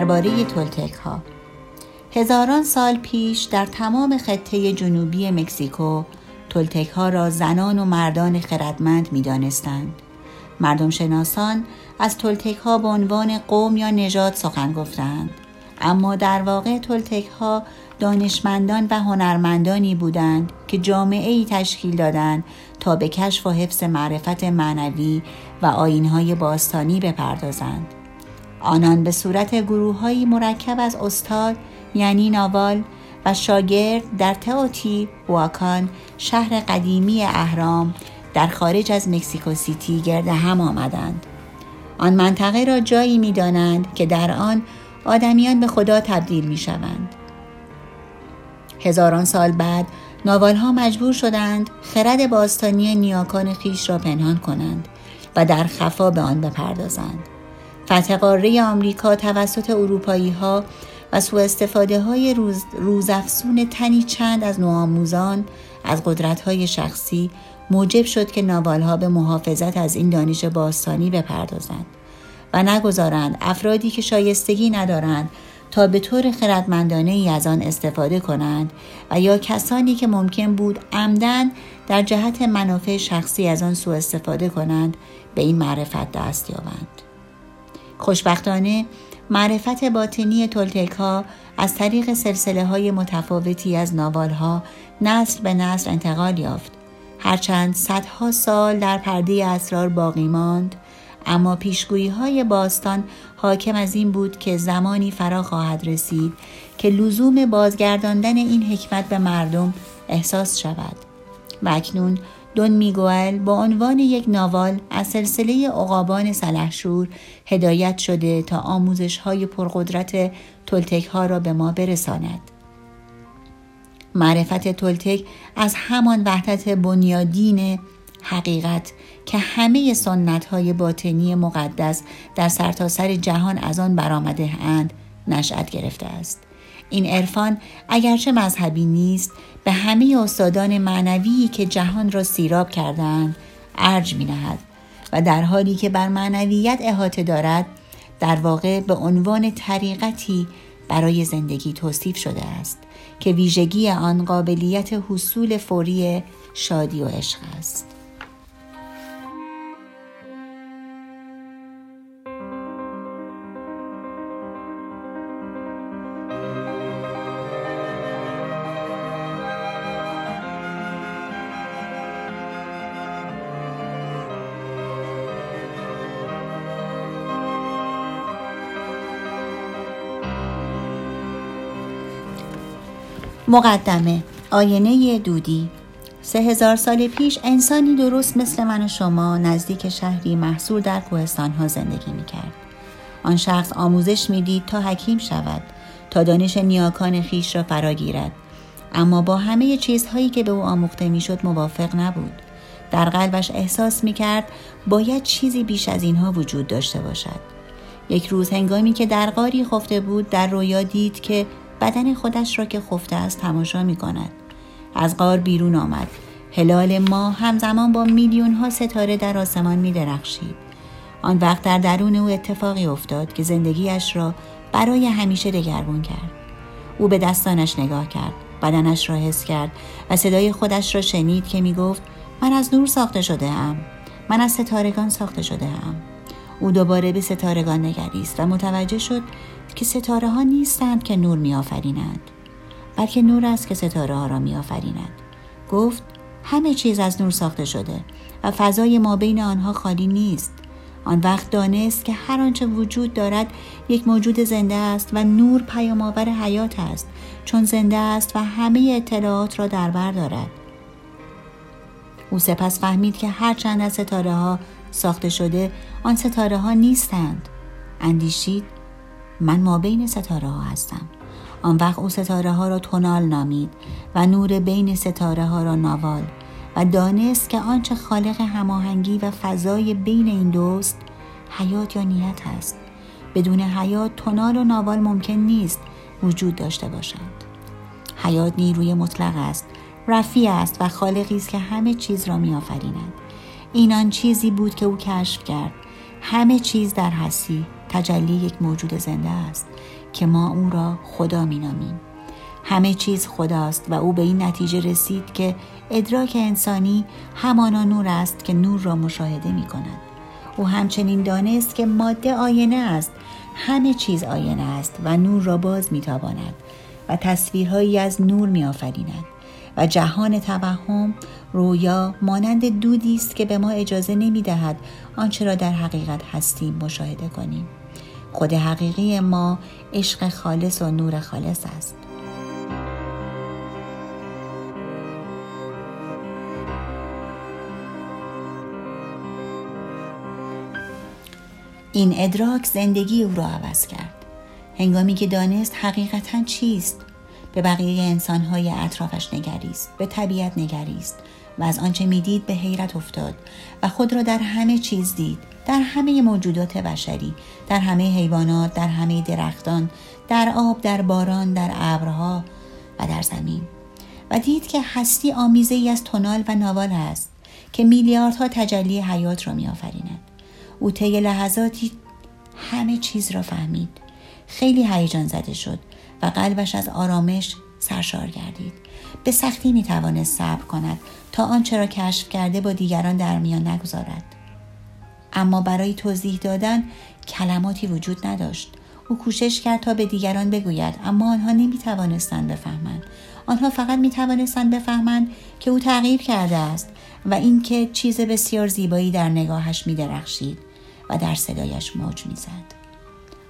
درباره تولتک ها هزاران سال پیش در تمام خطه جنوبی مکزیکو تولتک ها را زنان و مردان خردمند می دانستند. مردم شناسان از تولتک ها به عنوان قوم یا نژاد سخن گفتند اما در واقع تولتک ها دانشمندان و هنرمندانی بودند که جامعه ای تشکیل دادند تا به کشف و حفظ معرفت معنوی و آینهای باستانی بپردازند. آنان به صورت گروه مرکب از استاد یعنی ناوال و شاگرد در تئوتی واکان شهر قدیمی اهرام در خارج از مکسیکو سیتی گرد هم آمدند. آن منطقه را جایی می دانند که در آن آدمیان به خدا تبدیل می شوند. هزاران سال بعد ناوال ها مجبور شدند خرد باستانی نیاکان خیش را پنهان کنند و در خفا به آن بپردازند. فتح قاره آمریکا توسط اروپایی ها و سوء استفاده های روز روزافزون تنی چند از نوآموزان از قدرت های شخصی موجب شد که ناوال ها به محافظت از این دانش باستانی بپردازند و نگذارند افرادی که شایستگی ندارند تا به طور خردمندانه ای از آن استفاده کنند و یا کسانی که ممکن بود عمدن در جهت منافع شخصی از آن سوء استفاده کنند به این معرفت دست یابند. خوشبختانه معرفت باطنی تولتک ها از طریق سلسله های متفاوتی از ناوال ها نسل به نسل انتقال یافت. هرچند صدها سال در پرده اسرار باقی ماند اما پیشگویی های باستان حاکم از این بود که زمانی فرا خواهد رسید که لزوم بازگرداندن این حکمت به مردم احساس شود و اکنون دون میگوئل با عنوان یک ناوال از سلسله عقابان سلحشور هدایت شده تا آموزش های پرقدرت تولتک ها را به ما برساند. معرفت تولتک از همان وحدت بنیادین حقیقت که همه سنت های باطنی مقدس در سرتاسر سر جهان از آن برآمده اند نشأت گرفته است. این عرفان اگرچه مذهبی نیست به همه استادان معنوی که جهان را سیراب کردند ارج می نهد و در حالی که بر معنویت احاطه دارد در واقع به عنوان طریقتی برای زندگی توصیف شده است که ویژگی آن قابلیت حصول فوری شادی و عشق است. مقدمه. آینه دودی. سه هزار سال پیش انسانی درست مثل من و شما نزدیک شهری محصول در ها زندگی می کرد. آن شخص آموزش می‌دید تا حکیم شود تا دانش نیاکان خیش را فرا گیرد. اما با همه چیزهایی که به او آموخته می‌شد موافق نبود. در قلبش احساس می کرد باید چیزی بیش از اینها وجود داشته باشد. یک روز هنگامی که در غاری خفته بود در رویا دید که بدن خودش را که خفته است تماشا می کند. از غار بیرون آمد. هلال ما همزمان با میلیون ها ستاره در آسمان می درخشید. آن وقت در درون او اتفاقی افتاد که زندگیش را برای همیشه دگرگون کرد. او به دستانش نگاه کرد. بدنش را حس کرد و صدای خودش را شنید که می گفت من از نور ساخته شده ام. من از ستارگان ساخته شده ام. او دوباره به ستارگان نگریست و متوجه شد که ستاره ها نیستند که نور می آفرینند بلکه نور است که ستاره ها را می آفریند گفت همه چیز از نور ساخته شده و فضای ما بین آنها خالی نیست. آن وقت دانست که هر آنچه وجود دارد یک موجود زنده است و نور پیامآور حیات است چون زنده است و همه اطلاعات را در بر دارد. او سپس فهمید که هر چند از ستاره ها ساخته شده آن ستاره ها نیستند. اندیشید من ما بین ستاره ها هستم. آن وقت او ستاره ها را تونال نامید و نور بین ستاره ها را ناوال و دانست که آنچه خالق هماهنگی و فضای بین این دوست حیات یا نیت است بدون حیات تونال و ناوال ممکن نیست وجود داشته باشند. حیات نیروی مطلق است رفیع است و خالقی است که همه چیز را میآفریند. این آن چیزی بود که او کشف کرد. همه چیز در هستی تجلی یک موجود زنده است که ما او را خدا مینامیم. همه چیز خداست و او به این نتیجه رسید که ادراک انسانی همانا نور است که نور را مشاهده می کند. او همچنین دانست که ماده آینه است. همه چیز آینه است و نور را باز می تاباند و تصویرهایی از نور می آفریند و جهان توهم رویا مانند دودی است که به ما اجازه نمی دهد آنچه را در حقیقت هستیم مشاهده کنیم. خود حقیقی ما عشق خالص و نور خالص است. این ادراک زندگی او را عوض کرد. هنگامی که دانست حقیقتا چیست به بقیه انسانهای اطرافش نگریست به طبیعت نگریست و از آنچه می‌دید به حیرت افتاد و خود را در همه چیز دید در همه موجودات بشری در همه حیوانات در همه درختان در آب در باران در ابرها و در زمین. و دید که هستی آمیزه ای از تونال و ناوال است که میلیاردها تجلی حیات را میآفریند. او طی لحظاتی همه چیز را فهمید. خیلی هیجان زده شد و قلبش از آرامش سرشار گردید. به سختی می توانست صبر کند تا آنچه را کشف کرده با دیگران در میان نگذارد. اما برای توضیح دادن کلماتی وجود نداشت. او کوشش کرد تا به دیگران بگوید اما آنها نمی توانستند بفهمند. آنها فقط می توانستند بفهمند که او تغییر کرده است و اینکه چیز بسیار زیبایی در نگاهش می درخشید و در صدایش موج می‌زد.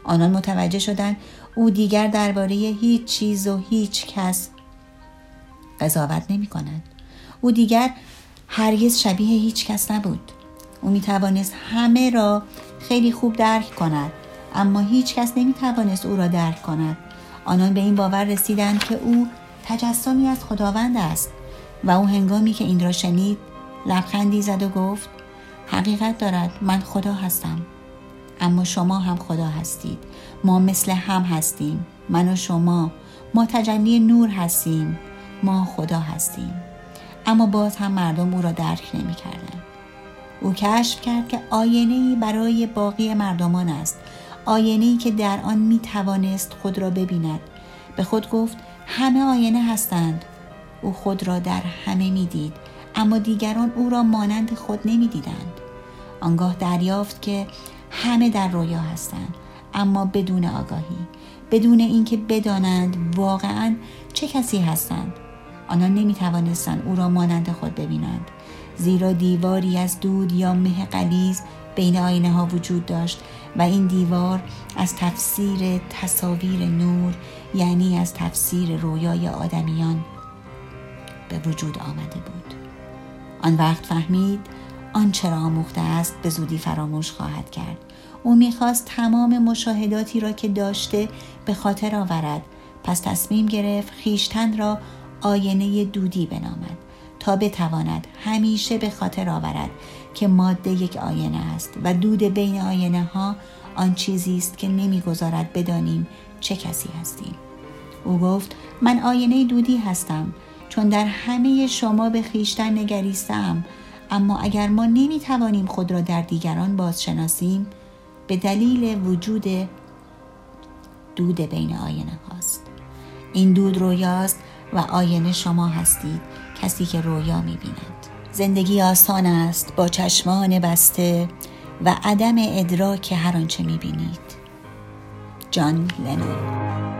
آنان متوجه شدند او دیگر درباره هیچ چیز و هیچ کس قضاوت نمی کند. او دیگر هرگز شبیه هیچ کس نبود. او می توانست همه را خیلی خوب درک کند اما هیچ کس نمی توانست او را درک کند. آنان به این باور رسیدند که او تجسمی از خداوند است و او هنگامی که این را شنید لبخندی زد و گفت حقیقت دارد من خدا هستم. اما شما هم خدا هستید. ما مثل هم هستیم. من و شما. ما تجلی نور هستیم. ما خدا هستیم. اما باز هم مردم او را درک نمی کردن. او کشف کرد که آینه ای برای باقی مردمان است. آینه که در آن می توانست خود را ببیند. به خود گفت همه آینه هستند. او خود را در همه می دید اما دیگران او را مانند خود نمی دیدند. آنگاه دریافت که همه در رویا هستند اما بدون آگاهی بدون اینکه بدانند واقعا چه کسی هستند. آنان نمی توانستند او را مانند خود ببینند. زیرا دیواری از دود یا مه قلیز بین آینه ها وجود داشت و این دیوار از تفسیر تصاویر نور یعنی از تفسیر رویای آدمیان به وجود آمده بود. آن وقت فهمید آنچه را آموخته است به زودی فراموش خواهد کرد. او می‌خواست تمام مشاهداتی را که داشته به خاطر آورد. پس تصمیم گرفت خیشتن را آینه دودی بنامد تا بتواند همیشه به خاطر آورد که ماده یک آینه است و دود بین آینه ها آن چیزی است که نمی‌گذارد بدانیم چه کسی هستیم. او گفت من آینه دودی هستم چون در همه شما به خیشتن نگریستم. اما اگر ما نمی توانیم خود را در دیگران بازشناسیم به دلیل وجود دود بین آینه هاست. این دود رویاست و آینه شما هستید کسی که رویا می بیند زندگی آسان است با چشمان بسته و عدم ادراک هر آنچه می بینید جان لنون